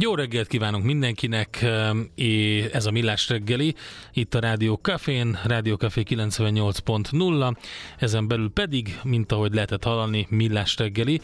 Jó reggelt kívánunk mindenkinek, ez a Millás reggeli, itt a Rádió Cafén, Rádió Café 98.0, ezen belül pedig, mint ahogy lehetett hallani, Millás reggeli,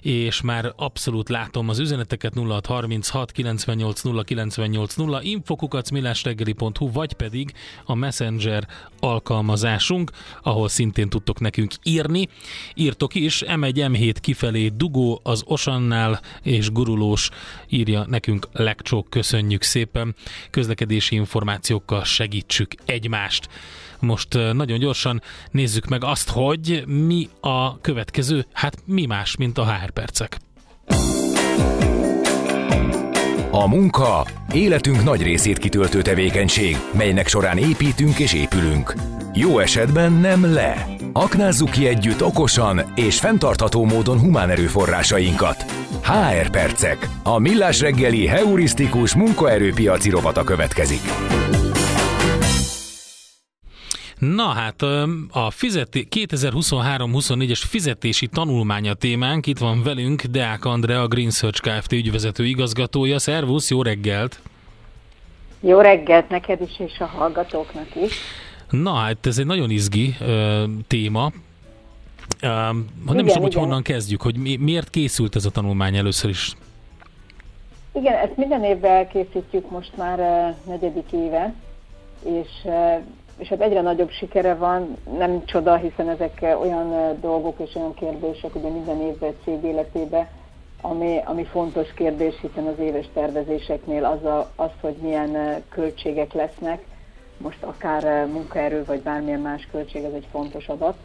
és már abszolút látom az üzeneteket 0636 98 0 98 0 infokukat millásreggeli.hu, vagy pedig a Messenger alkalmazásunk, ahol szintén tudtok nekünk írni. Írtok is, M1, M7 kifelé dugó az Osannál, és gurulós írja nekünk legcsók, köszönjük szépen. Közlekedési információkkal segítsük egymást. Most nagyon gyorsan nézzük meg azt, hogy mi a következő, hát mi más, mint a HR percek. A munka életünk nagy részét kitöltő tevékenység, melynek során építünk és épülünk. Jó esetben nem le. Aknázzuk ki együtt okosan és fenntartható módon humán erőforrásainkat. HR Percek. A millás reggeli heurisztikus munkaerőpiaci rovata következik. Na hát a fizeti, 2023-24-es fizetési tanulmánya témánk, itt van velünk Deák Andrea, a Green Search Kft. ügyvezető igazgatója. Szervusz, jó reggelt! Jó reggelt neked is, és a hallgatóknak is. Na hát ez egy nagyon izgi uh, téma. Uh, nem igen, is tudom, hogy honnan kezdjük, hogy mi, miért készült ez a tanulmány először is? Igen, ezt minden évvel készítjük most már uh, negyedik éve, és uh, és hát egyre nagyobb sikere van, nem csoda, hiszen ezek olyan dolgok és olyan kérdések, ugye minden évben cég életében, ami, ami fontos kérdés, hiszen az éves tervezéseknél az, a, az, hogy milyen költségek lesznek, most akár munkaerő vagy bármilyen más költség, ez egy fontos adat.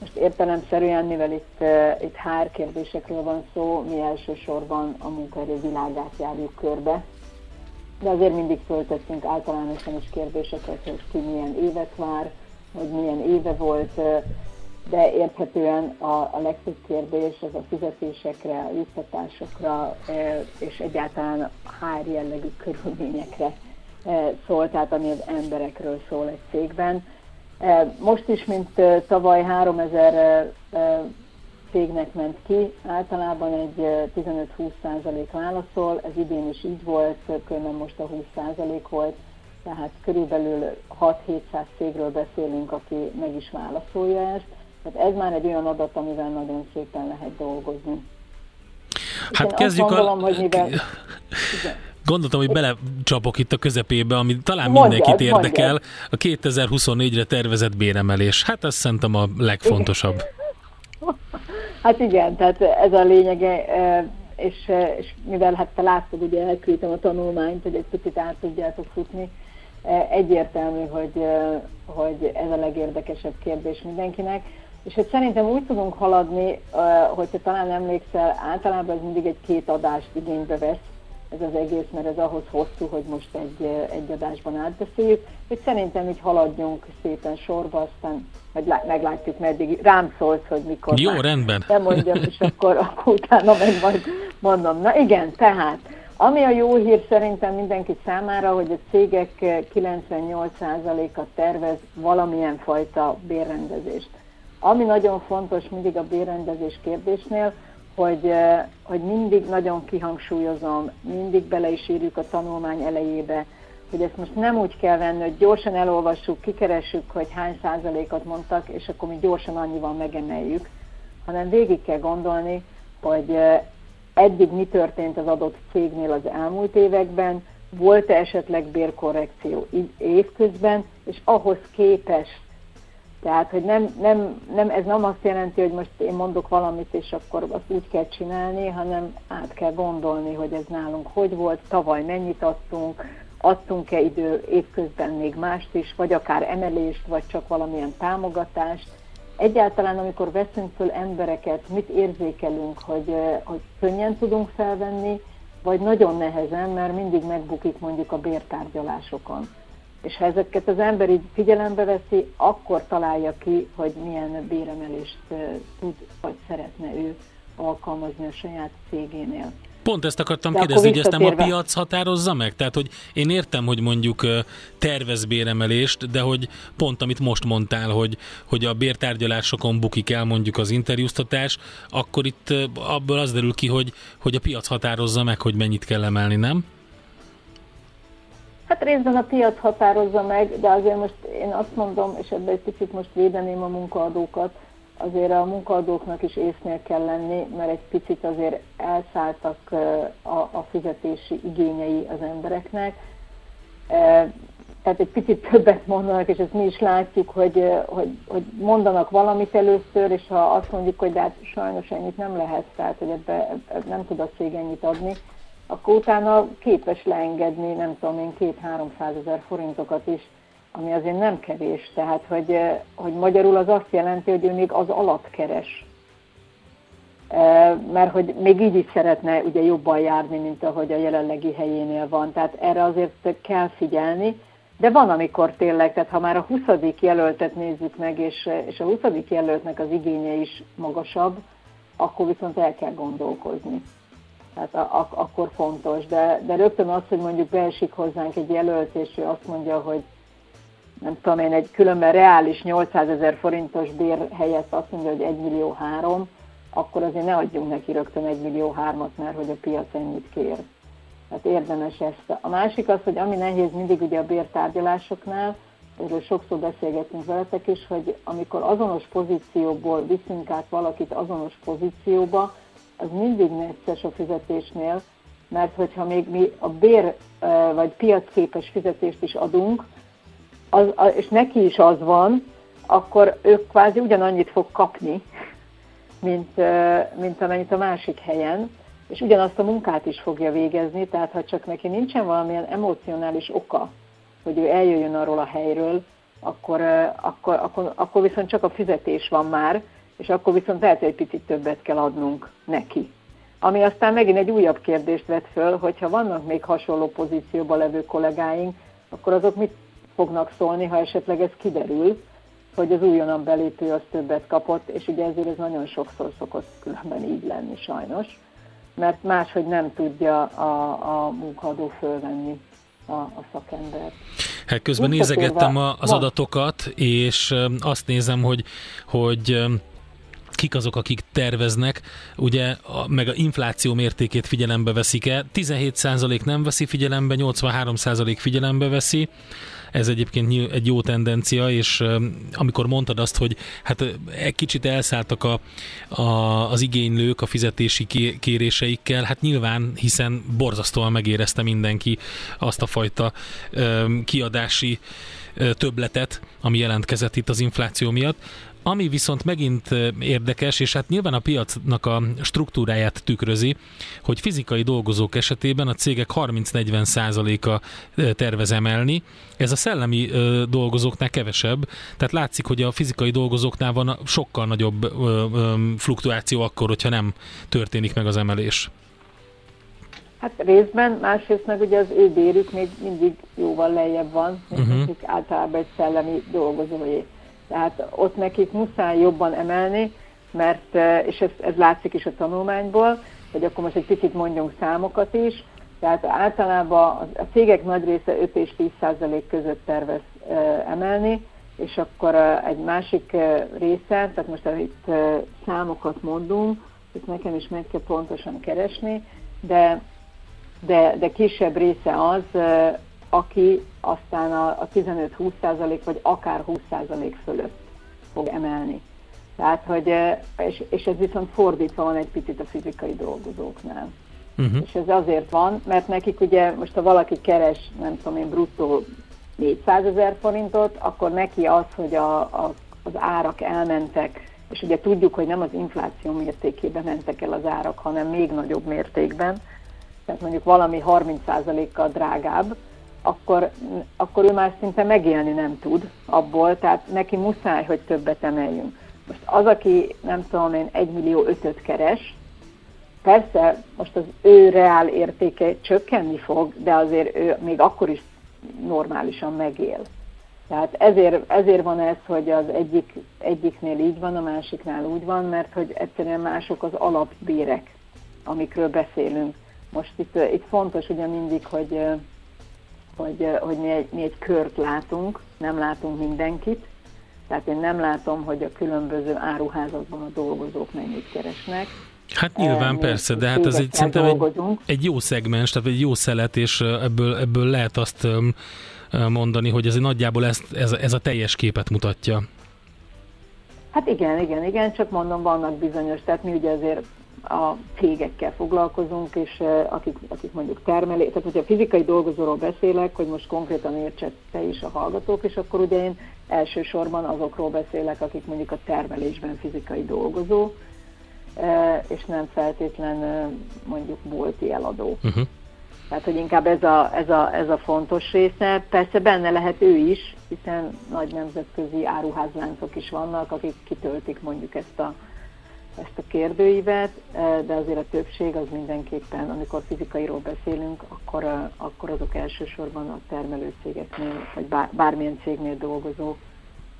Most értelemszerűen, mivel itt, itt HR kérdésekről van szó, mi elsősorban a munkaerő világát járjuk körbe, de azért mindig föltettünk általánosan is kérdéseket, hogy ki milyen évet vár, hogy milyen éve volt, de érthetően a, a legtöbb kérdés az a fizetésekre, a juttatásokra és egyáltalán a HR jellegű körülményekre szól, tehát ami az emberekről szól egy cégben. Most is, mint tavaly 3000 cégnek ment ki, általában egy 15-20% válaszol, ez idén is így volt, különben most a 20% volt, tehát körülbelül 6-700 cégről beszélünk, aki meg is válaszolja ezt. Tehát ez már egy olyan adat, amivel nagyon szépen lehet dolgozni. Hát kezdjük gondolom, a... hogy mivel... Igen. Gondoltam, hogy belecsapok itt a közepébe, ami talán mondjad, mindenkit érdekel. Mondjad. A 2024-re tervezett béremelés. Hát ez szerintem a legfontosabb. Igen. Hát igen, tehát ez a lényege, és, és mivel hát te láttad, ugye elküldtem a tanulmányt, hogy egy picit át tudjátok futni, egyértelmű, hogy, hogy ez a legérdekesebb kérdés mindenkinek. És hogy szerintem úgy tudunk haladni, hogy te talán emlékszel, általában ez mindig egy két adást igénybe vesz, ez az egész, mert ez ahhoz hosszú, hogy most egy, egy adásban átbeszéljük, hogy szerintem így haladjunk szépen sorba, aztán hogy meglátjuk meddig. Rám szólsz, hogy mikor Jó, rendben. Nem mondjam, és akkor, akkor utána meg majd mondom. Na igen, tehát, ami a jó hír szerintem mindenki számára, hogy a cégek 98%-a tervez valamilyen fajta bérrendezést. Ami nagyon fontos mindig a bérrendezés kérdésnél, hogy, hogy mindig nagyon kihangsúlyozom, mindig bele is írjuk a tanulmány elejébe, hogy ezt most nem úgy kell venni, hogy gyorsan elolvassuk, kikeressük, hogy hány százalékot mondtak, és akkor mi gyorsan annyival megemeljük, hanem végig kell gondolni, hogy eddig mi történt az adott cégnél az elmúlt években, volt-e esetleg bérkorrekció évközben, és ahhoz képest tehát, hogy nem, nem, nem, ez nem azt jelenti, hogy most én mondok valamit, és akkor azt úgy kell csinálni, hanem át kell gondolni, hogy ez nálunk hogy volt, tavaly mennyit adtunk, adtunk-e idő évközben még mást is, vagy akár emelést, vagy csak valamilyen támogatást, egyáltalán amikor veszünk föl embereket, mit érzékelünk, hogy, hogy könnyen tudunk felvenni, vagy nagyon nehezen, mert mindig megbukik mondjuk a bértárgyalásokon. És ha ezeket az ember így figyelembe veszi, akkor találja ki, hogy milyen béremelést tud, vagy szeretne ő alkalmazni a saját cégénél. Pont ezt akartam De kérdezni, hogy ezt nem a piac határozza meg? Tehát, hogy én értem, hogy mondjuk tervez béremelést, de hogy pont amit most mondtál, hogy, hogy a bértárgyalásokon bukik el mondjuk az interjúztatás, akkor itt abból az derül ki, hogy, hogy a piac határozza meg, hogy mennyit kell emelni, nem? Hát részben a piac határozza meg, de azért most én azt mondom, és ebben egy picit most védeném a munkaadókat, azért a munkaadóknak is észnél kell lenni, mert egy picit azért elszálltak a, a fizetési igényei az embereknek. Tehát egy picit többet mondanak, és ezt mi is látjuk, hogy, hogy, hogy mondanak valamit először, és ha azt mondjuk, hogy de hát sajnos ennyit nem lehet, tehát hogy ebbe, ebbe nem tud a cég ennyit adni, akkor utána képes leengedni, nem tudom én, két-háromszáz ezer forintokat is ami azért nem kevés. Tehát, hogy, eh, hogy magyarul az azt jelenti, hogy ő még az alatt keres. Eh, mert hogy még így is szeretne ugye jobban járni, mint ahogy a jelenlegi helyénél van. Tehát erre azért kell figyelni. De van, amikor tényleg, tehát ha már a 20. jelöltet nézzük meg, és, és a 20. jelöltnek az igénye is magasabb, akkor viszont el kell gondolkozni. Tehát a, a, akkor fontos. De, de rögtön az, hogy mondjuk beesik hozzánk egy jelölt, és ő azt mondja, hogy nem tudom én, egy különben reális 800 ezer forintos bér helyett azt mondja, hogy 1 millió 3, akkor azért ne adjunk neki rögtön 1 millió 3-at, mert hogy a piac ennyit kér. Tehát érdemes ezt. A másik az, hogy ami nehéz mindig ugye a bértárgyalásoknál, erről sokszor beszélgetünk veletek is, hogy amikor azonos pozícióból viszünk át valakit azonos pozícióba, az mindig necces a fizetésnél, mert hogyha még mi a bér vagy piacképes fizetést is adunk, az, és neki is az van, akkor ő kvázi ugyanannyit fog kapni, mint, mint amennyit a másik helyen, és ugyanazt a munkát is fogja végezni, tehát ha csak neki nincsen valamilyen emocionális oka, hogy ő eljöjjön arról a helyről, akkor, akkor, akkor, akkor viszont csak a fizetés van már, és akkor viszont lehet, hogy egy picit többet kell adnunk neki. Ami aztán megint egy újabb kérdést vet föl, hogyha vannak még hasonló pozícióban levő kollégáink, akkor azok mit fognak szólni, ha esetleg ez kiderül, hogy az újonnan belépő az többet kapott, és ugye ezért ez nagyon sokszor szokott különben így lenni sajnos, mert máshogy nem tudja a, a munkadó fölvenni a, a szakember. Hát közben nézegettem az adatokat, és azt nézem, hogy, hogy kik azok, akik terveznek, ugye a, meg a infláció mértékét figyelembe veszik-e. 17% nem veszi figyelembe, 83% figyelembe veszi, ez egyébként egy jó tendencia, és amikor mondtad azt, hogy hát egy kicsit elszálltak a, a, az igénylők a fizetési kéréseikkel, hát nyilván, hiszen borzasztóan megérezte mindenki azt a fajta kiadási többletet, ami jelentkezett itt az infláció miatt. Ami viszont megint érdekes, és hát nyilván a piacnak a struktúráját tükrözi, hogy fizikai dolgozók esetében a cégek 30-40 százaléka tervez emelni, ez a szellemi dolgozóknál kevesebb, tehát látszik, hogy a fizikai dolgozóknál van sokkal nagyobb fluktuáció akkor, hogyha nem történik meg az emelés. Hát részben, másrészt meg ugye az ő bérük még mindig jóval lejjebb van, mint uh-huh. általában egy szellemi dolgozói. Tehát ott nekik muszáj jobban emelni, mert, és ez, ez látszik is a tanulmányból, hogy akkor most egy picit mondjunk számokat is, tehát általában a cégek nagy része 5 és 10 százalék között tervez emelni, és akkor egy másik része, tehát most itt számokat mondunk, ezt nekem is meg kell pontosan keresni, de, de, de kisebb része az, aki aztán a, a 15-20 százalék, vagy akár 20 százalék fölött fog emelni. Tehát, hogy, és, és ez viszont fordítva van egy picit a fizikai dolgozóknál. Uh-huh. És ez azért van, mert nekik ugye most ha valaki keres, nem tudom én, bruttó 400 ezer forintot, akkor neki az, hogy a, a, az árak elmentek, és ugye tudjuk, hogy nem az infláció mértékében mentek el az árak, hanem még nagyobb mértékben, tehát mondjuk valami 30%-kal drágább, akkor, akkor ő már szinte megélni nem tud abból, tehát neki muszáj, hogy többet emeljünk. Most az, aki nem tudom én, 1 millió ötöt keres, persze most az ő reál értéke csökkenni fog, de azért ő még akkor is normálisan megél. Tehát ezért, ezért van ez, hogy az egyik, egyiknél így van, a másiknál úgy van, mert hogy egyszerűen mások az alapbérek, amikről beszélünk. Most itt, itt fontos ugye mindig, hogy, hogy, hogy mi, egy, mi egy kört látunk, nem látunk mindenkit, tehát én nem látom, hogy a különböző áruházakban a dolgozók mennyit keresnek. Hát nyilván persze, de hát ez egy, szerintem egy, egy jó szegmens, tehát egy jó szelet, és ebből, ebből lehet azt mondani, hogy ez nagyjából ezt, ez, ez a teljes képet mutatja. Hát igen, igen, igen, csak mondom, vannak bizonyos, tehát mi ugye azért a cégekkel foglalkozunk, és akik, akik mondjuk termelé, tehát hogyha fizikai dolgozóról beszélek, hogy most konkrétan értsek te is a hallgatók, és akkor ugye én elsősorban azokról beszélek, akik mondjuk a termelésben fizikai dolgozó, és nem feltétlen mondjuk bolti eladó. Uh-huh. Tehát, hogy inkább ez a, ez, a, ez a fontos része. Persze benne lehet ő is, hiszen nagy nemzetközi áruházláncok is vannak, akik kitöltik mondjuk ezt a, ezt a kérdőívet, de azért a többség az mindenképpen, amikor fizikairól beszélünk, akkor, akkor azok elsősorban a termelőcégeknél, vagy bár, bármilyen cégnél dolgozó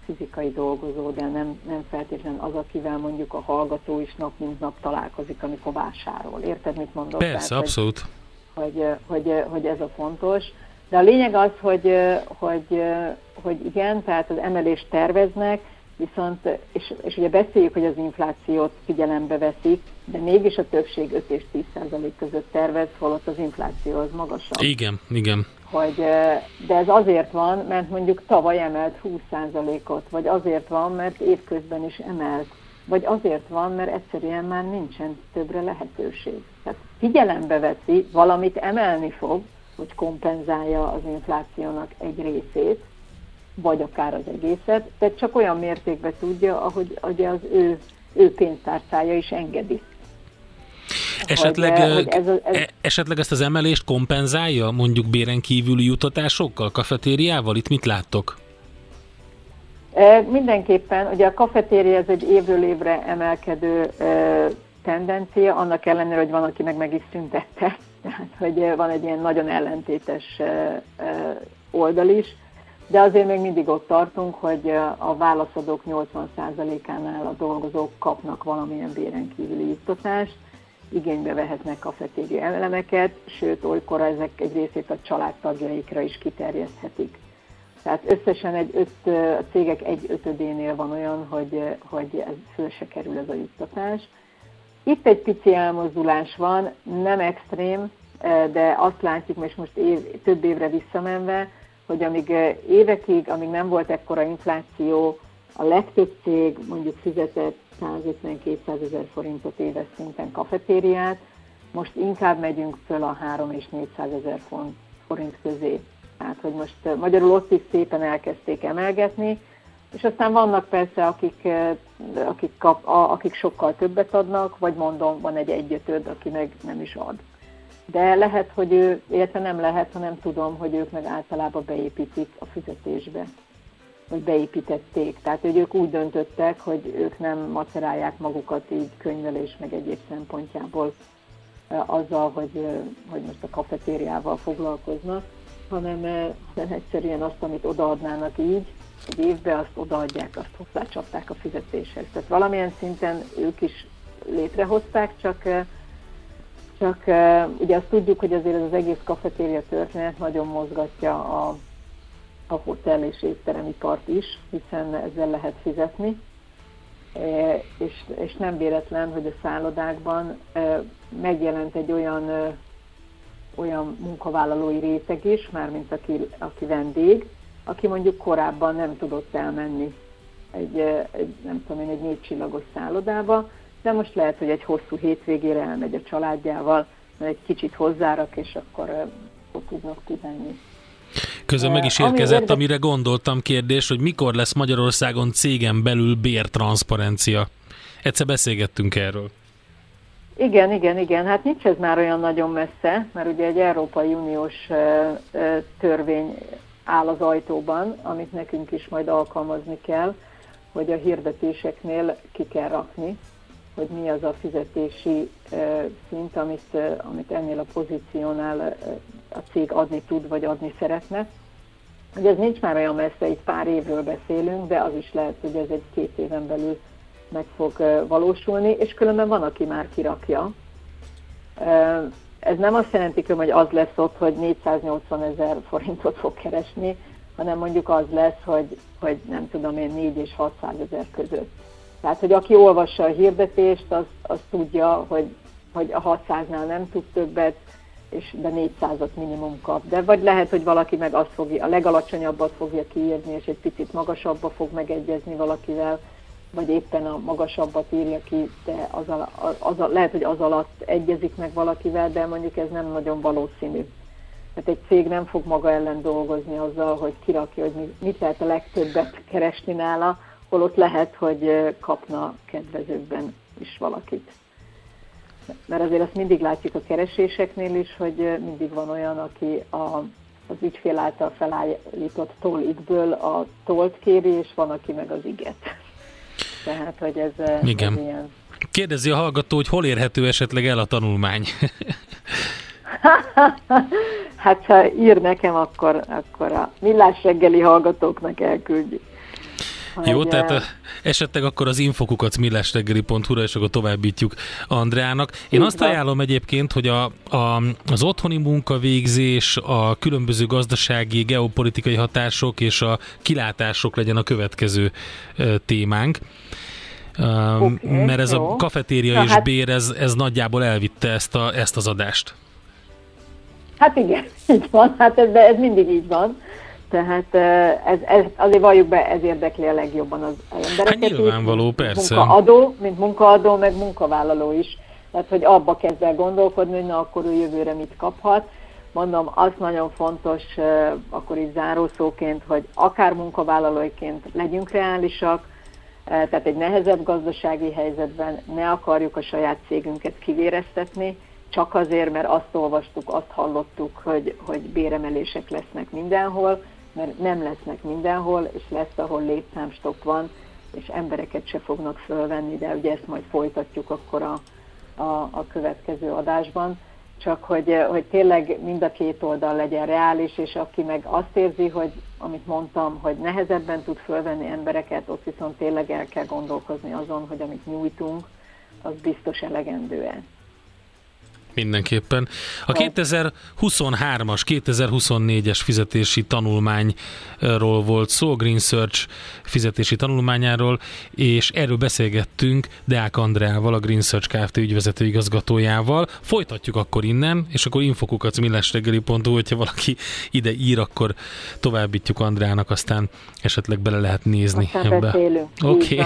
fizikai dolgozó, de nem, nem feltétlenül az, akivel mondjuk a hallgató is nap mint nap találkozik, amikor vásárol. Érted, mit mondok? Persze, Tehát, abszolút. Hogy, hogy, hogy, hogy ez a fontos. De a lényeg az, hogy, hogy, hogy igen, tehát az emelést terveznek, viszont, és, és ugye beszéljük, hogy az inflációt figyelembe veszik, de mégis a többség 5 és 10 százalék között tervez, holott az infláció az magasabb. Igen, igen. Hogy, de ez azért van, mert mondjuk tavaly emelt 20 százalékot, vagy azért van, mert évközben is emelt vagy azért van, mert egyszerűen már nincsen többre lehetőség. Tehát figyelembe veszi, valamit emelni fog, hogy kompenzálja az inflációnak egy részét, vagy akár az egészet, de csak olyan mértékben tudja, ahogy, ahogy az ő, ő pénztárcája is engedi. Esetleg, hogy, hogy ez, ez, e, esetleg ezt az emelést kompenzálja mondjuk béren kívüli jutatásokkal, kafetériával? Itt mit láttok? Mindenképpen, ugye a kafetéria ez egy évről évre emelkedő tendencia, annak ellenére, hogy van, aki meg meg is szüntette, tehát hogy van egy ilyen nagyon ellentétes oldal is, de azért még mindig ott tartunk, hogy a válaszadók 80%-ánál a dolgozók kapnak valamilyen béren kívüli juttatást, igénybe vehetnek kafetéria elemeket, sőt, olykor ezek egy részét a családtagjaikra is kiterjeszthetik. Tehát összesen egy öt, a cégek egy ötödénél van olyan, hogy, hogy ez föl se kerül ez a juttatás. Itt egy pici elmozdulás van, nem extrém, de azt látjuk, és most év, több évre visszamenve, hogy amíg évekig, amíg nem volt ekkora infláció, a legtöbb cég mondjuk fizetett 150-200 ezer forintot éves szinten kafetériát, most inkább megyünk föl a 3 és 400 ezer forint közé. Tehát, hogy most magyarul ott is szépen elkezdték emelgetni, és aztán vannak persze, akik, akik, kap, akik sokkal többet adnak, vagy mondom, van egy egyötöd, aki meg nem is ad. De lehet, hogy ő, illetve nem lehet, hanem tudom, hogy ők meg általában beépítik a fizetésbe, vagy beépítették. Tehát, hogy ők úgy döntöttek, hogy ők nem macerálják magukat így könyvelés meg egyéb szempontjából azzal, hogy, hogy most a kafetériával foglalkoznak, hanem, hanem egyszerűen azt, amit odaadnának így, egy évbe azt odaadják, azt hozzácsapták a fizetéshez. Tehát valamilyen szinten ők is létrehozták, csak, csak ugye azt tudjuk, hogy azért ez az egész kafetéria történet nagyon mozgatja a, a hotel és étteremipart is, hiszen ezzel lehet fizetni. És, és nem véletlen, hogy a szállodákban megjelent egy olyan olyan munkavállalói réteg is, mármint aki, aki vendég, aki mondjuk korábban nem tudott elmenni egy, egy nem tudom én, egy csillagos szállodába, de most lehet, hogy egy hosszú hétvégére elmegy a családjával, mert egy kicsit hozzárak, és akkor ott tudnak pihenni. Közben meg is érkezett, Ami amire gondoltam kérdés, hogy mikor lesz Magyarországon cégen belül bértranszparencia. Egyszer beszélgettünk erről. Igen, igen, igen. Hát nincs ez már olyan nagyon messze, mert ugye egy Európai Uniós törvény áll az ajtóban, amit nekünk is majd alkalmazni kell, hogy a hirdetéseknél ki kell rakni, hogy mi az a fizetési szint, amit, amit ennél a pozíciónál a cég adni tud, vagy adni szeretne. Ugye ez nincs már olyan messze, itt pár évről beszélünk, de az is lehet, hogy ez egy két éven belül meg fog valósulni, és különben van, aki már kirakja. Ez nem azt jelenti, hogy az lesz ott, hogy 480 ezer forintot fog keresni, hanem mondjuk az lesz, hogy, hogy nem tudom én 4 és 600 ezer között. Tehát, hogy aki olvassa a hirdetést, az, az tudja, hogy, hogy a 600-nál nem tud többet, és de 400-at minimum kap. De vagy lehet, hogy valaki meg azt fogja, a legalacsonyabbat fogja kiírni, és egy picit magasabba fog megegyezni valakivel, vagy éppen a magasabbat írja ki, de az, a, az a, lehet, hogy az alatt egyezik meg valakivel, de mondjuk ez nem nagyon valószínű. Tehát egy cég nem fog maga ellen dolgozni azzal, hogy kirakja, hogy mit lehet a legtöbbet keresni nála, holott lehet, hogy kapna kedvezőbben is valakit. Mert azért azt mindig látjuk a kereséseknél is, hogy mindig van olyan, aki a, az ügyfél által felállított tollikből a tolt kéri, és van, aki meg az iget. Tehát, hogy ez, Igen. ez ilyen... Kérdezi a hallgató, hogy hol érhető esetleg el a tanulmány? hát ha ír nekem, akkor, akkor a millás reggeli hallgatóknak elküldjük. Jó, hogy, tehát esetleg akkor az infokukat millásreggeli.hu-ra, és akkor továbbítjuk Andreának. Én azt van. ajánlom egyébként, hogy a, a, az otthoni munkavégzés, a különböző gazdasági, geopolitikai hatások és a kilátások legyen a következő témánk. Okay, mert ez jó. a kafetéria Na, és hát, bér, ez, ez nagyjából elvitte ezt, a, ezt az adást. Hát igen, így van, hát ez, ez mindig így van. Tehát ez, ez, azért valljuk be, ez érdekli a legjobban az embereket. Hát nyilvánvaló, is, persze. Munkaadó, mint munkaadó, meg munkavállaló is. Tehát, hogy abba kezd el gondolkodni, hogy na akkor ő jövőre mit kaphat. Mondom, az nagyon fontos, akkor is zárószóként, hogy akár munkavállalóiként legyünk reálisak, tehát egy nehezebb gazdasági helyzetben ne akarjuk a saját cégünket kivéreztetni, csak azért, mert azt olvastuk, azt hallottuk, hogy, hogy béremelések lesznek mindenhol, mert nem lesznek mindenhol, és lesz, ahol létszámstok van, és embereket se fognak fölvenni, de ugye ezt majd folytatjuk akkor a, a, a következő adásban. Csak hogy, hogy tényleg mind a két oldal legyen reális, és aki meg azt érzi, hogy amit mondtam, hogy nehezebben tud fölvenni embereket, ott viszont tényleg el kell gondolkozni azon, hogy amit nyújtunk, az biztos elegendő-e. Mindenképpen. A 2023-as, 2024-es fizetési tanulmányról volt szó, Green Search fizetési tanulmányáról, és erről beszélgettünk Deák Andreával, a Green Search Kft. ügyvezető igazgatójával. Folytatjuk akkor innen, és akkor infokukat millásreggeli.hu, hogyha valaki ide ír, akkor továbbítjuk Andreának, aztán esetleg bele lehet nézni aztán ebbe. Oké. Okay.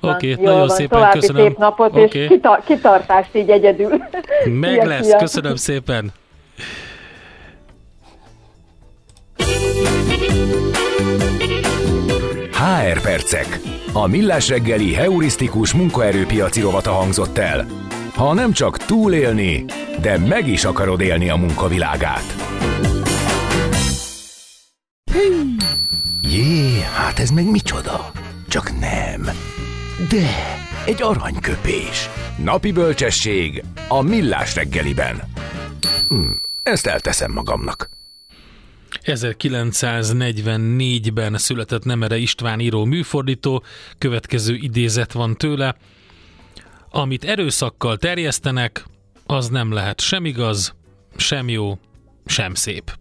Okay, nagyon van. szépen További köszönöm. szép napot, okay. és kitar- kitartást így egyedül. Meg szia, lesz, szia. köszönöm szépen. HR Percek. A millás reggeli heurisztikus munkaerőpiaci rovata hangzott el. Ha nem csak túlélni, de meg is akarod élni a munkavilágát. Jé, hát ez meg micsoda? Csak nem. De, egy aranyköpés. Napi bölcsesség a millás reggeliben. Hm, ezt elteszem magamnak. 1944-ben született Nemere István író műfordító, következő idézet van tőle. Amit erőszakkal terjesztenek, az nem lehet sem igaz, sem jó, sem szép.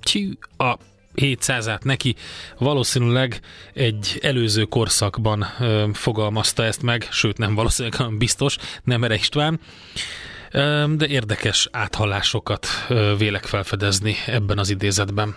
Csí, a 700-át neki valószínűleg egy előző korszakban ö, fogalmazta ezt meg, sőt nem valószínűleg, hanem biztos, nem Ere István, ö, de érdekes áthallásokat ö, vélek felfedezni ebben az idézetben.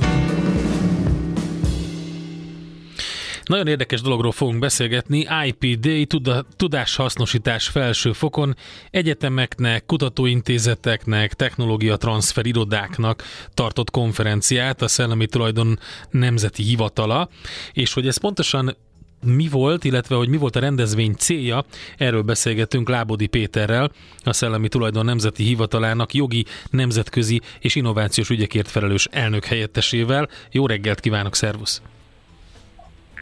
Nagyon érdekes dologról fogunk beszélgetni. IPD, tudáshasznosítás felső fokon, egyetemeknek, kutatóintézeteknek, technológia transfer irodáknak tartott konferenciát a Szellemi Tulajdon Nemzeti Hivatala, és hogy ez pontosan mi volt, illetve hogy mi volt a rendezvény célja, erről beszélgetünk Lábodi Péterrel, a Szellemi Tulajdon Nemzeti Hivatalának jogi, nemzetközi és innovációs ügyekért felelős elnök helyettesével. Jó reggelt kívánok, szervusz!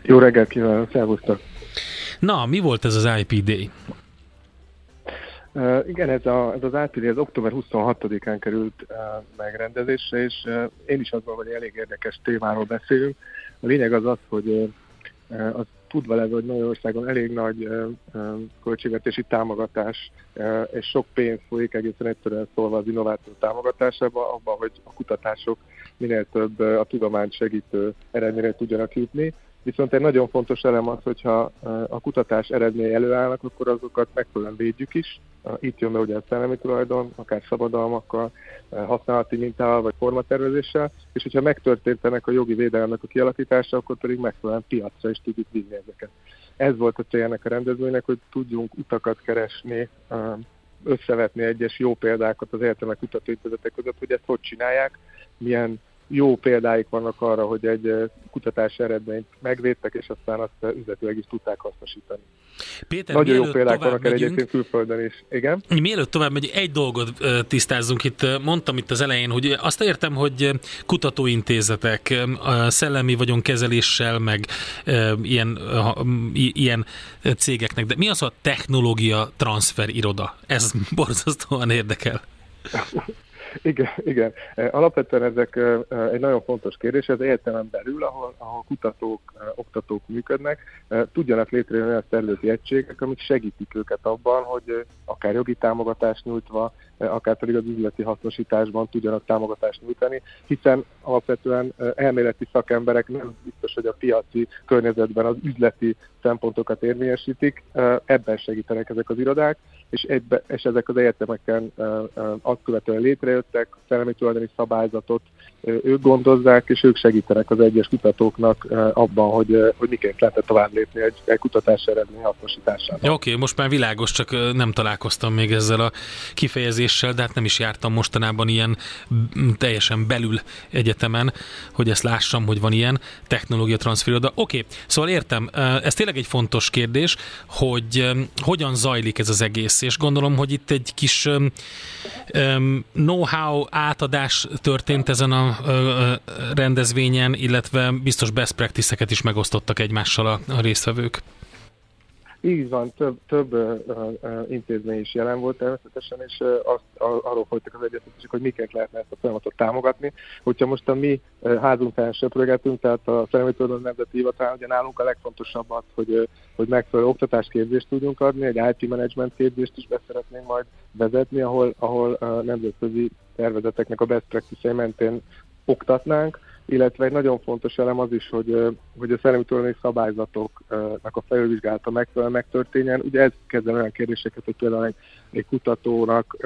Jó reggelt kívánok, szervusztok! Na, mi volt ez az IPD? Uh, igen, ez, a, ez az IPD az október 26-án került uh, megrendezésre, és uh, én is azt gondolom, hogy elég érdekes témáról beszélünk. A lényeg az az, hogy uh, az tudva levő, hogy Magyarországon elég nagy költségvetési támogatás és sok pénz folyik egészen egyszerűen szólva az innováció támogatásába, abban, hogy a kutatások minél több a tudományt segítő eredményre tudjanak jutni. Viszont egy nagyon fontos elem az, hogyha a kutatás eredménye előállnak, akkor azokat megfelelően védjük is. Itt jön be ugye a szellemi tulajdon, akár szabadalmakkal, használati mintával vagy formatervezéssel, és hogyha megtörténtenek a jogi védelemnek a kialakítása, akkor pedig megfelelően piacra is tudjuk vinni ezeket. Ez volt a cél ennek a rendezvénynek, hogy tudjunk utakat keresni, összevetni egyes jó példákat az egyetemek kutatóintézetek között, hogy ezt hogy csinálják, milyen jó példáik vannak arra, hogy egy kutatási eredményt megvédtek, és aztán azt üzletileg is tudták hasznosítani. Péter, Nagyon jó példák vannak el egyébként külföldön is. Igen? Mielőtt tovább megy, egy dolgot tisztázzunk itt. Mondtam itt az elején, hogy azt értem, hogy kutatóintézetek szellemi vagyonkezeléssel, meg ilyen, ilyen cégeknek, de mi az a technológia transfer iroda? Ez borzasztóan érdekel. Igen, igen. Alapvetően ezek egy nagyon fontos kérdés, ez egyetemen belül, ahol, ahol kutatók, oktatók működnek, tudjanak létrejönni olyan területi egységek, amik segítik őket abban, hogy akár jogi támogatást nyújtva, akár pedig az üzleti hasznosításban tudjanak támogatást nyújtani, hiszen alapvetően elméleti szakemberek nem biztos, hogy a piaci környezetben az üzleti szempontokat érvényesítik, ebben segítenek ezek az irodák, és, egybe, és ezek az egyetemeken azt követően létrejöttek, szellemi tulajdoni szabályzatot ők gondozzák, és ők segítenek az egyes kutatóknak abban, hogy, hogy miként lehetett tovább lépni egy, egy kutatás eredmény hasznosításában. Oké, okay, most már világos, csak nem találkoztam még ezzel a kifejezéssel, de hát nem is jártam mostanában ilyen teljesen belül egyetemen, hogy ezt lássam, hogy van ilyen technológia transferoda. Oké, okay, szóval értem, ez tényleg egy fontos kérdés, hogy hogyan zajlik ez az egész, és gondolom, hogy itt egy kis know-how átadás történt ezen a rendezvényen, illetve biztos best practice-eket is megosztottak egymással a résztvevők. Így van, több, több uh, uh, intézmény is jelen volt természetesen, és uh, azt, uh, arról folytak az egyeztetések, hogy miként lehetne ezt a folyamatot támogatni. Hogyha most a mi uh, házunk söprögetünk, tehát a Tulajdon Nemzeti Hivatal, ugye nálunk a legfontosabb az, hogy, uh, hogy megfelelő oktatásképzést tudjunk adni, egy IT management képzést is beszeretnénk majd vezetni, ahol, ahol uh, nemzetközi szervezeteknek a best practice mentén oktatnánk, illetve egy nagyon fontos elem az is, hogy, hogy a szellemi tulajdoni szabályzatoknak a felülvizsgálata megfelelően megtörténjen. Ugye ez kezdve olyan kérdéseket, hogy például egy, egy kutatónak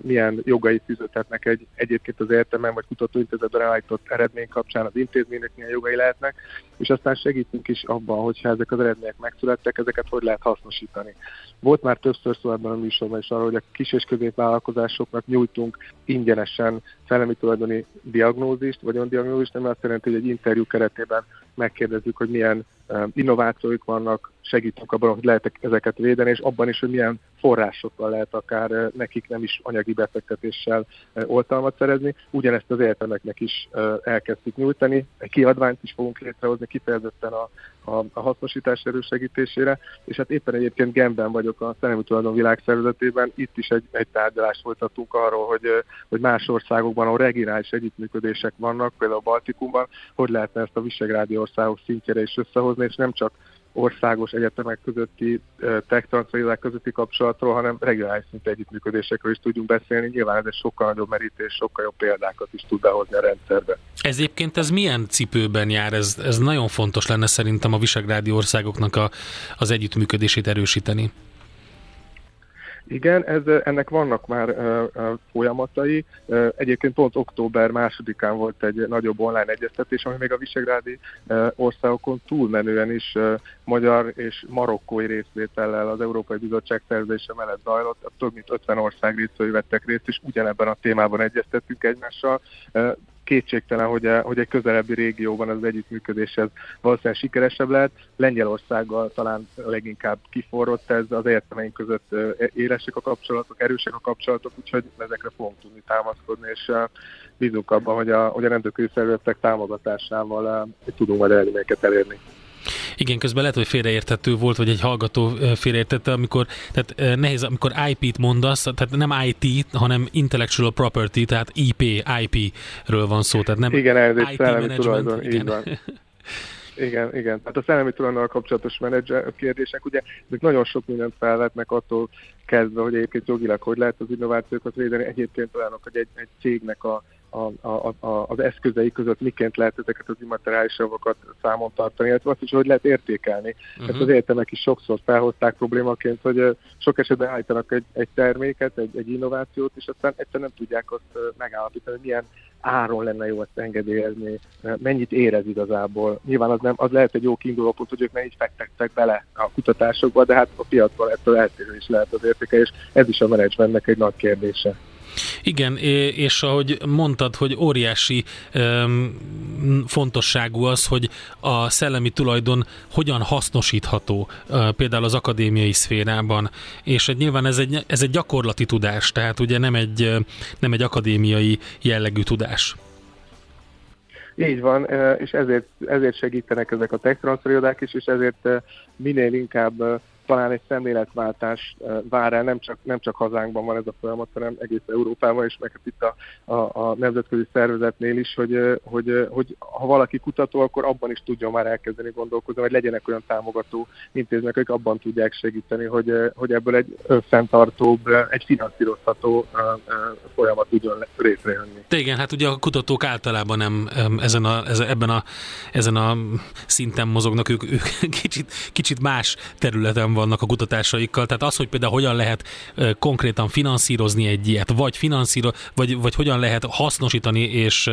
milyen jogai fűződhetnek egy, egyébként az egyetemen vagy kutatóintézetben elállított eredmény kapcsán az intézménynek milyen jogai lehetnek, és aztán segítünk is abban, hogyha ezek az eredmények megszülettek, ezeket hogy lehet hasznosítani. Volt már többször szó ebben a műsorban is arról, hogy a kis és középvállalkozásoknak nyújtunk ingyenesen szellemi tulajdoni diagnózist, vagy diagnózist, ami azt jelenti, hogy egy interjú keretében megkérdezzük, hogy milyen innovációik vannak, segítünk abban, hogy lehet ezeket védeni, és abban is, hogy milyen forrásokkal lehet akár nekik nem is anyagi befektetéssel oltalmat szerezni. Ugyanezt az egyetemeknek is elkezdtük nyújtani. Egy kiadványt is fogunk létrehozni kifejezetten a, a, a hasznosítás erősegítésére, és hát éppen egyébként Genben vagyok a Szellemi Tulajdon Világszervezetében, itt is egy, egy tárgyalást folytatunk arról, hogy, hogy más országokban, ahol regionális együttműködések vannak, például a Baltikumban, hogy lehetne ezt a visegrádi országok szintjére is összehozni, és nem csak országos egyetemek közötti, tech közötti kapcsolatról, hanem regionális szintű együttműködésekről is tudjunk beszélni. Nyilván ez egy sokkal nagyobb merítés, sokkal jobb példákat is tud behozni a rendszerbe. Ez egyébként ez milyen cipőben jár? Ez, ez nagyon fontos lenne szerintem a visegrádi országoknak a, az együttműködését erősíteni. Igen, ez, ennek vannak már uh, folyamatai. Uh, egyébként pont október másodikán volt egy nagyobb online egyeztetés, ami még a visegrádi uh, országokon túlmenően is uh, magyar és marokkói részvétellel az Európai Bizottság szerzése mellett zajlott. Több mint 50 ország részvevői vettek részt, és ugyanebben a témában egyeztettünk egymással. Uh, kétségtelen, hogy, a, hogy egy közelebbi régióban az együttműködés ez valószínűleg sikeresebb lehet. Lengyelországgal talán leginkább kiforrott ez, az értelmeink között élesek a kapcsolatok, erősek a kapcsolatok, úgyhogy ezekre fogunk tudni támaszkodni, és bízunk abban, hogy a, hogy a rendőrközi szervezetek támogatásával tudunk majd eredményeket elérni. Igen, közben lehet, hogy félreérthető volt, vagy egy hallgató félreértette, amikor, tehát nehéz, amikor IP-t mondasz, tehát nem IT, hanem intellectual property, tehát IP, IP-ről van szó, tehát nem Igen, ez egy szellemi tulajdon, igen. így van. Igen, igen. Tehát a szellemi tulajdonnal kapcsolatos menedzser kérdések, ugye ezek nagyon sok mindent felvetnek attól kezdve, hogy egyébként jogilag hogy lehet az innovációkat védeni, egyébként olyanok, hogy egy, egy cégnek a a, a, a, az eszközei között miként lehet ezeket az immateriális javakat számon tartani, illetve azt is, hogy lehet értékelni. Uh-huh. Ezt az egyetemek is sokszor felhozták problémaként, hogy sok esetben állítanak egy, egy terméket, egy, egy innovációt, és aztán egyszerűen nem tudják azt megállapítani, hogy milyen áron lenne jó ezt engedélyezni, mennyit érez igazából. Nyilván az, nem, az lehet egy jó kiinduló pont, hogy ők ne így fektettek bele a kutatásokba, de hát a piacban ettől eltérő is lehet az értéke, és ez is a menedzsmentnek egy nagy kérdése. Igen, és ahogy mondtad, hogy óriási fontosságú az, hogy a szellemi tulajdon hogyan hasznosítható például az akadémiai szférában, és nyilván ez egy, ez egy gyakorlati tudás, tehát ugye nem egy, nem egy akadémiai jellegű tudás. Így van, és ezért, ezért segítenek ezek a tech is, és ezért minél inkább talán egy szemléletváltás vár el, nem csak, nem csak hazánkban van ez a folyamat, hanem egész Európában, és meg itt a, a, a nemzetközi szervezetnél is, hogy, hogy, hogy ha valaki kutató, akkor abban is tudjon már elkezdeni gondolkozni, vagy legyenek olyan támogató intézmények, akik abban tudják segíteni, hogy, hogy ebből egy fenntartóbb, egy finanszírozható folyamat tudjon létrejönni. Igen, hát ugye a kutatók általában nem ezen a, ebben a, ezen a szinten mozognak, ők, ők kicsit, kicsit más területen vannak a kutatásaikkal, tehát az, hogy például hogyan lehet konkrétan finanszírozni egy ilyet, vagy finanszíro, vagy, vagy hogyan lehet hasznosítani és,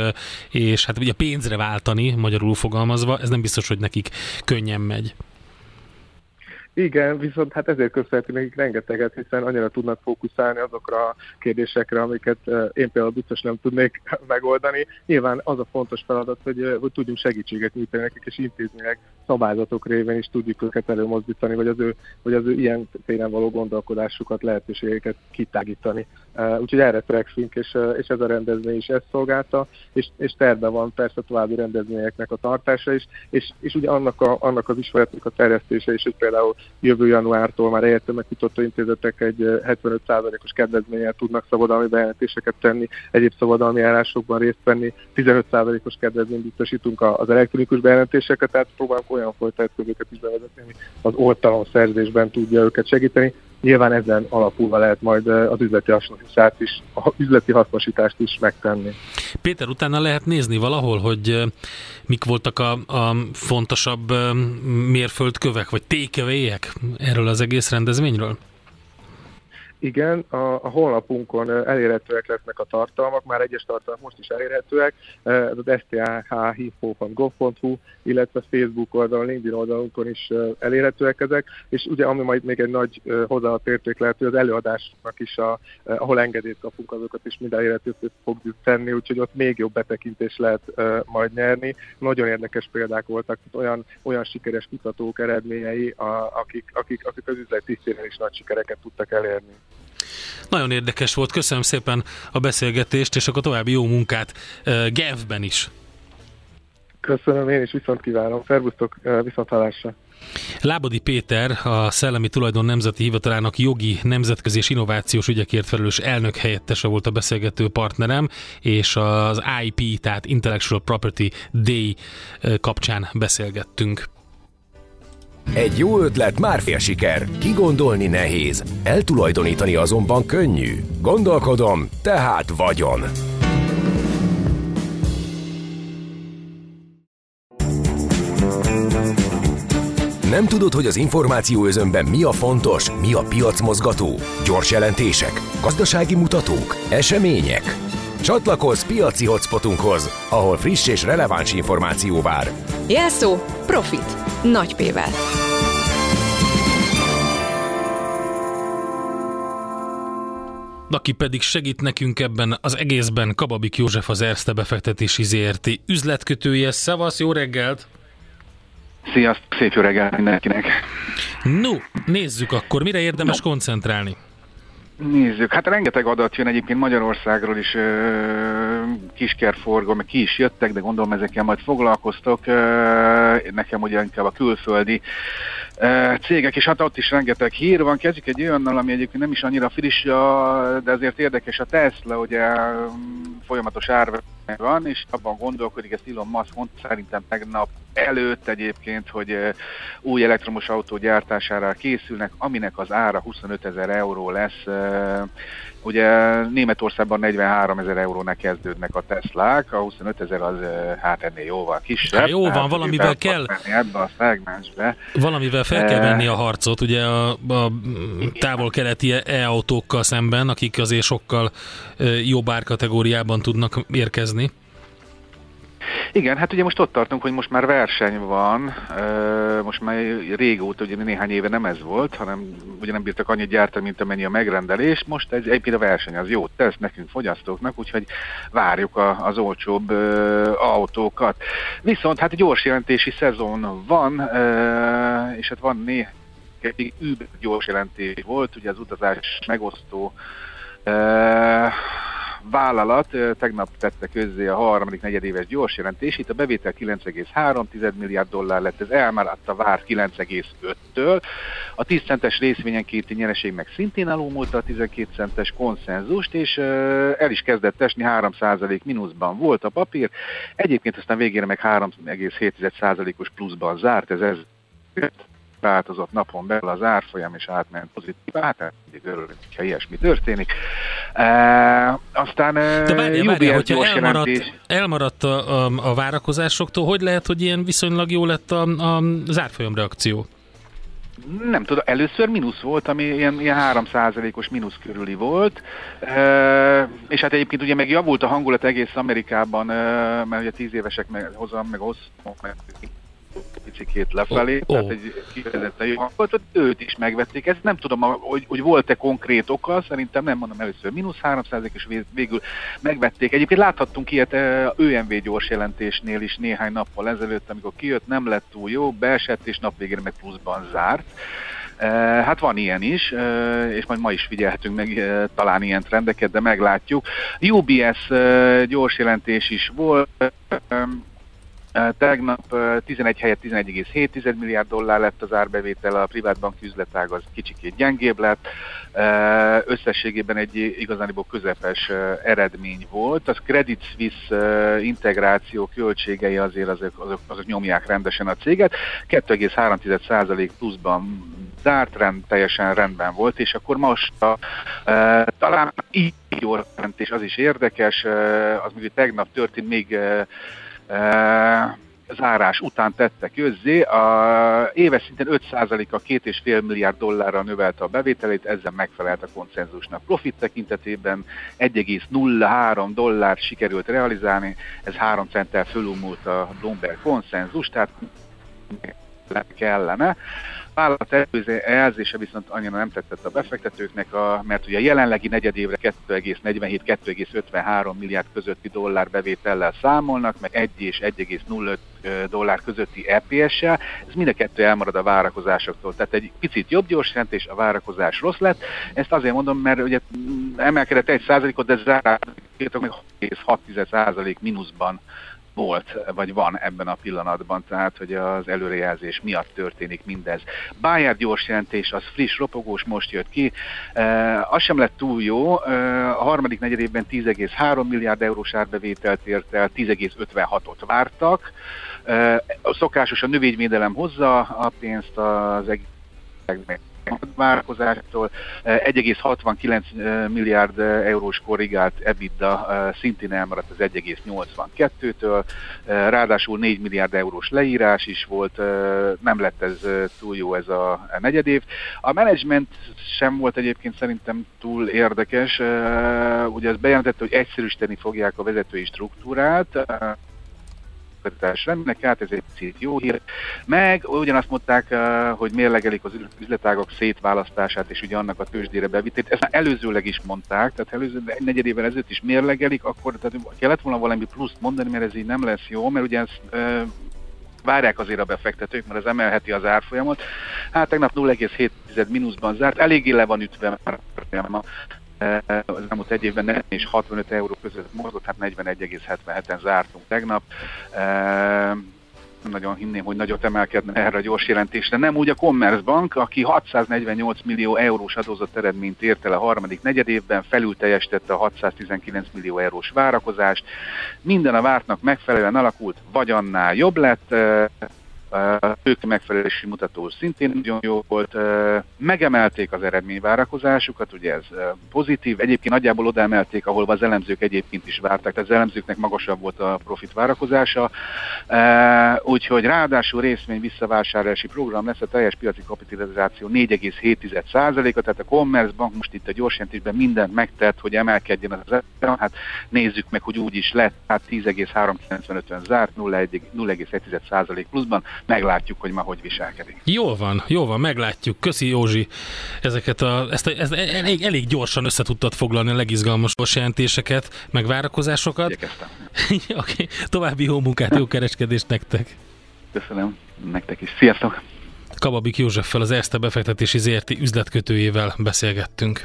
és hát ugye pénzre váltani, magyarul fogalmazva, ez nem biztos, hogy nekik könnyen megy. Igen, viszont hát ezért köszönhetünk nekik rengeteget, hiszen annyira tudnak fókuszálni azokra a kérdésekre, amiket én például biztos nem tudnék megoldani. Nyilván az a fontos feladat, hogy, hogy tudjunk segítséget nyújtani nekik, és intézmények, szabályzatok révén is tudjuk őket előmozdítani, vagy az ő, vagy az ő ilyen téren való gondolkodásukat, lehetőségeket kitágítani. Eh, úgyhogy erre törekszünk, és, és ez a rendezvény is ezt szolgálta, és, és terve van persze további rendezvényeknek a tartása is, és, és ugye annak, a, annak az ismeretnek a terjesztése is, hogy például jövő januártól már egyetemek kutatóintézetek egy 75%-os kedvezménnyel tudnak szabadalmi bejelentéseket tenni, egyéb szabadalmi állásokban részt venni, 15%-os kedvezményt biztosítunk az elektronikus bejelentéseket, tehát próbálunk olyan folytatatokat is bevezetni, ami az oltalom szerzésben tudja őket segíteni. Nyilván ezen alapulva lehet majd az üzleti hasznosítást is, üzleti hasznosítást is megtenni. Péter, utána lehet nézni valahol, hogy mik voltak a, a fontosabb mérföldkövek, vagy tékevélyek erről az egész rendezvényről? Igen, a, a honlapunkon elérhetőek lesznek a tartalmak, már egyes tartalmak most is elérhetőek, ez az sthhinfo.gov.hu, illetve Facebook oldalon, LinkedIn oldalunkon is elérhetőek ezek, és ugye ami majd még egy nagy hozzáadott érték lehető, az előadásnak is, a, ahol engedélyt kapunk, azokat is mind elérhetőt fogjuk tenni, úgyhogy ott még jobb betekintést lehet majd nyerni. Nagyon érdekes példák voltak, olyan, olyan sikeres kutatók eredményei, a, akik, akik, akik az üzleti is nagy sikereket tudtak elérni. Nagyon érdekes volt, köszönöm szépen a beszélgetést, és akkor további jó munkát uh, Genfben is. Köszönöm, én is viszont kívánom. Szervusztok, viszont hallásra. Lábodi Péter, a Szellemi Tulajdon Nemzeti Hivatalának jogi, nemzetközi és innovációs ügyekért felelős elnök helyettese volt a beszélgető partnerem, és az IP, tehát Intellectual Property Day kapcsán beszélgettünk. Egy jó ötlet már fél siker, kigondolni nehéz, eltulajdonítani azonban könnyű. Gondolkodom, tehát vagyon. Nem tudod, hogy az információ özönben mi a fontos, mi a piacmozgató? Gyors jelentések, gazdasági mutatók, események? Csatlakozz piaci hotspotunkhoz, ahol friss és releváns információ vár. Jelszó Profit. Nagy P-vel. Aki pedig segít nekünk ebben az egészben, Kababik József az Erste befektetési ZRT üzletkötője. Szevasz, jó reggelt! Sziasztok, szép jó reggelt mindenkinek! No, nézzük akkor, mire érdemes no. koncentrálni? Nézzük, hát rengeteg adat jön egyébként Magyarországról is, kiskerforgó, meg ki is jöttek, de gondolom ezekkel majd foglalkoztok. Nekem ugye inkább a külföldi cégek, és hát ott is rengeteg hír van. Kezdjük egy olyannal, ami egyébként nem is annyira friss, de azért érdekes a Tesla, ugye folyamatos árva van, és abban gondolkodik, ezt Elon Musk mondta szerintem tegnap előtt egyébként, hogy új elektromos autó gyártására készülnek, aminek az ára 25 ezer euró lesz. Ugye Németországban 43 ezer eurónak kezdődnek a Teslák, a 25 ezer az hát ennél jóval kisebb. Hát jó van, valamivel kell. Ebbe a szegmensbe. Valamivel fel kell venni a harcot, ugye a, a távol-keleti e-autókkal szemben, akik azért sokkal jobb árkategóriában tudnak érkezni. Igen, hát ugye most ott tartunk, hogy most már verseny van, most már régóta, ugye néhány éve nem ez volt, hanem ugye nem bírtak annyit gyártani, mint amennyi a megrendelés, most ez egyébként a verseny az jót tesz nekünk fogyasztóknak, úgyhogy várjuk a, az olcsóbb autókat. Viszont hát gyors jelentési szezon van, és hát van néhány gyors jelentés volt, ugye az utazás megosztó vállalat tegnap tette közzé a harmadik negyedéves gyors jelentését, a bevétel 9,3 milliárd dollár lett, ez elmaradt a vár 9,5-től. A 10 centes részvényenkéti nyereség meg szintén alulmúlta a 12 centes konszenzust, és el is kezdett esni 3% mínuszban volt a papír, egyébként aztán végére meg 3,7%-os pluszban zárt, ez ez változott napon belül az árfolyam, és átment pozitív, hát mindig örülünk, ha ilyesmi történik. E, aztán De várjál, várjál, hogyha elmaradt, jelentés... elmaradt a, a, a várakozásoktól, hogy lehet, hogy ilyen viszonylag jó lett a, a, az árfolyam reakció? nem tudom, először mínusz volt, ami ilyen, ilyen 3%-os mínusz körüli volt, e, és hát egyébként ugye meg javult a hangulat egész Amerikában, e, mert ugye 10 évesek meg hozam, meg hozom, meg picikét lefelé, oh, tehát egy kifejezetten jó hangot, őt is megvették. Ezt nem tudom, hogy, hogy volt-e konkrét oka, szerintem nem mondom először mínusz 300% és végül megvették. Egyébként láthattunk ilyet ÖMV gyors jelentésnél is néhány nappal ezelőtt, amikor kijött, nem lett túl jó, beesett és nap végére meg pluszban zárt. Hát van ilyen is, és majd ma is figyelhetünk meg talán ilyen trendeket, de meglátjuk. UBS gyors jelentés is volt, Tegnap 11 helyett 11,7 milliárd dollár lett az árbevétel, a privátbank üzletág az kicsikét gyengébb lett, összességében egy igazániból közepes eredmény volt. Az Credit Suisse integráció költségei azért azok, azok, azok nyomják rendesen a céget, 2,3% pluszban zárt rend, teljesen rendben volt, és akkor most a, e, talán így jó jelentés, az is érdekes, az még tegnap történt még zárás után tette közzé. A éves szinten 5%-a 2,5 milliárd dollárra növelte a bevételét, ezzel megfelelt a konszenzusnak. Profit tekintetében 1,03 dollár sikerült realizálni, ez 3 centtel fölumult a Bloomberg konszenzus, tehát kellene vállalat előzése viszont annyira nem tetszett a befektetőknek, a, mert ugye a jelenlegi negyedévre 2,47-2,53 milliárd közötti dollár bevétellel számolnak, meg 1 és 1,05 dollár közötti EPS-sel, ez mind a kettő elmarad a várakozásoktól. Tehát egy picit jobb gyors jelentés, a várakozás rossz lett. Ezt azért mondom, mert ugye emelkedett egy százalékot, de zárás meg 6,6 százalék mínuszban volt, vagy van ebben a pillanatban, tehát hogy az előrejelzés miatt történik mindez. Bayard gyors jelentés, az friss, ropogós, most jött ki. E, az sem lett túl jó. E, a harmadik negyedében 10,3 milliárd eurós árbevételt ért el, 10,56-ot vártak. E, szokásos a növényvédelem hozza a pénzt az egész várakozástól 1,69 milliárd eurós korrigált EBITDA szintén elmaradt az 1,82-től, ráadásul 4 milliárd eurós leírás is volt, nem lett ez túl jó ez a negyedév. A menedzsment sem volt egyébként szerintem túl érdekes, ugye ez bejelentette, hogy egyszerűsíteni fogják a vezetői struktúrát, megtakarítás rendnek át, ez egy picit jó hír. Meg ugyanazt mondták, eh, hogy mérlegelik az üzletágok szétválasztását és ugye annak a tőzsdére bevitét. Ezt már előzőleg is mondták, tehát előző, egy negyed évvel ezelőtt is mérlegelik, akkor tehát kellett volna valami pluszt mondani, mert ez így nem lesz jó, mert ugye ez e, várják azért a befektetők, mert ez emelheti az árfolyamot. Hát tegnap 0,7 mínuszban zárt, eléggé le van ütve már az elmúlt egy évben 40 és 65 euró között mozgott, hát 41,77-en zártunk tegnap. Nem nagyon hinném, hogy nagyot emelkedne erre a gyors jelentésre. Nem úgy a Commerzbank, aki 648 millió eurós adózott eredményt ért el a harmadik negyedévben, felül teljesítette a 619 millió eurós várakozást. Minden a vártnak megfelelően alakult, vagy annál jobb lett ők megfelelési mutató szintén nagyon jó volt. Megemelték az eredményvárakozásukat, ugye ez pozitív. Egyébként nagyjából oda emelték, ahol az elemzők egyébként is várták, tehát az elemzőknek magasabb volt a profit várakozása. Úgyhogy ráadásul részvény visszavásárlási program lesz a teljes piaci kapitalizáció 4,7%-a, tehát a Commerce Bank most itt a gyorsjelentésben mindent megtett, hogy emelkedjen az hát nézzük meg, hogy úgy is lett, hát 10,395-en zárt, 0,1% pluszban, meglátjuk, hogy ma hogy viselkedik. Jól van, jól van, meglátjuk. Köszi Józsi, ezeket a, ezt, a, ezt elég, elég gyorsan össze tudtad foglalni a legizgalmas jelentéseket, meg várakozásokat. Oké, okay. további jó munkát, jó kereskedést nektek. Köszönöm, nektek is. Sziasztok! Kababik Józseffel, az Erste befektetési ZRT üzletkötőjével beszélgettünk.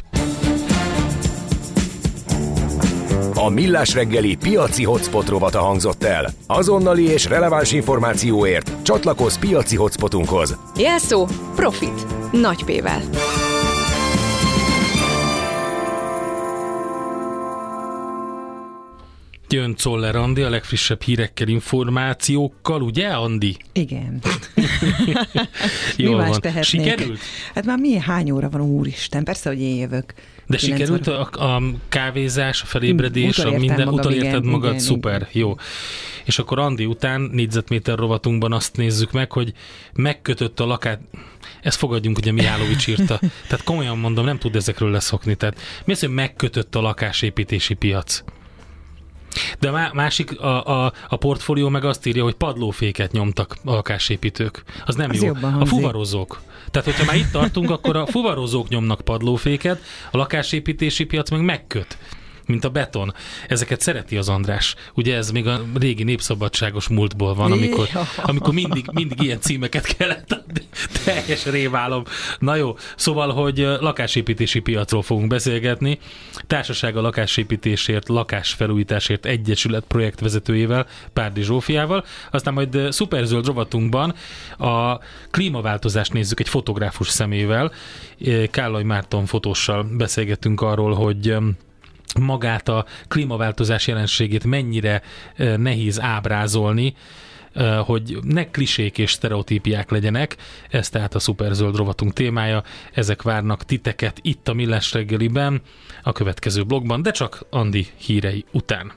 A Millás reggeli piaci hotspot rovata hangzott el. Azonnali és releváns információért csatlakozz piaci hotspotunkhoz. Jelszó Profit. Nagy P-vel. Jön Czoller Andi a legfrissebb hírekkel, információkkal, ugye Andi? Igen. Jó mi van. Tehetnék? Sikerült? Hát már mi hány óra van, úristen, persze, hogy én jövök. De sikerült a, a kávézás, a felébredés, a minden, magam, utolérted igen, magad, igen, szuper, igen. jó. És akkor Andi után négyzetméter rovatunkban azt nézzük meg, hogy megkötött a lakát, ezt fogadjunk, ugye Mihálovics írta. Tehát komolyan mondom, nem tud ezekről leszokni. Tehát mi az, hogy megkötött a lakásépítési piac? De a másik, a, a, a portfólió meg azt írja, hogy padlóféket nyomtak a lakásépítők. Az nem Az jó. A fuvarozók. Tehát, hogyha már itt tartunk, akkor a fuvarozók nyomnak padlóféket, a lakásépítési piac meg megköt mint a beton. Ezeket szereti az András. Ugye ez még a régi népszabadságos múltból van, amikor, amikor mindig, mindig ilyen címeket kellett adni. Teljes réválom. Na jó, szóval, hogy lakásépítési piacról fogunk beszélgetni. Társaság a lakásépítésért, lakásfelújításért egyesület projektvezetőjével, Párdi Zsófiával. Aztán majd szuperzöld rovatunkban a klímaváltozást nézzük egy fotográfus szemével. Kállai Márton fotóssal beszélgettünk arról, hogy magát a klímaváltozás jelenségét mennyire nehéz ábrázolni, hogy ne klisék és sztereotípiák legyenek, ez tehát a szuperzöld rovatunk témája, ezek várnak titeket itt a Millás reggeliben, a következő blogban, de csak Andi hírei után.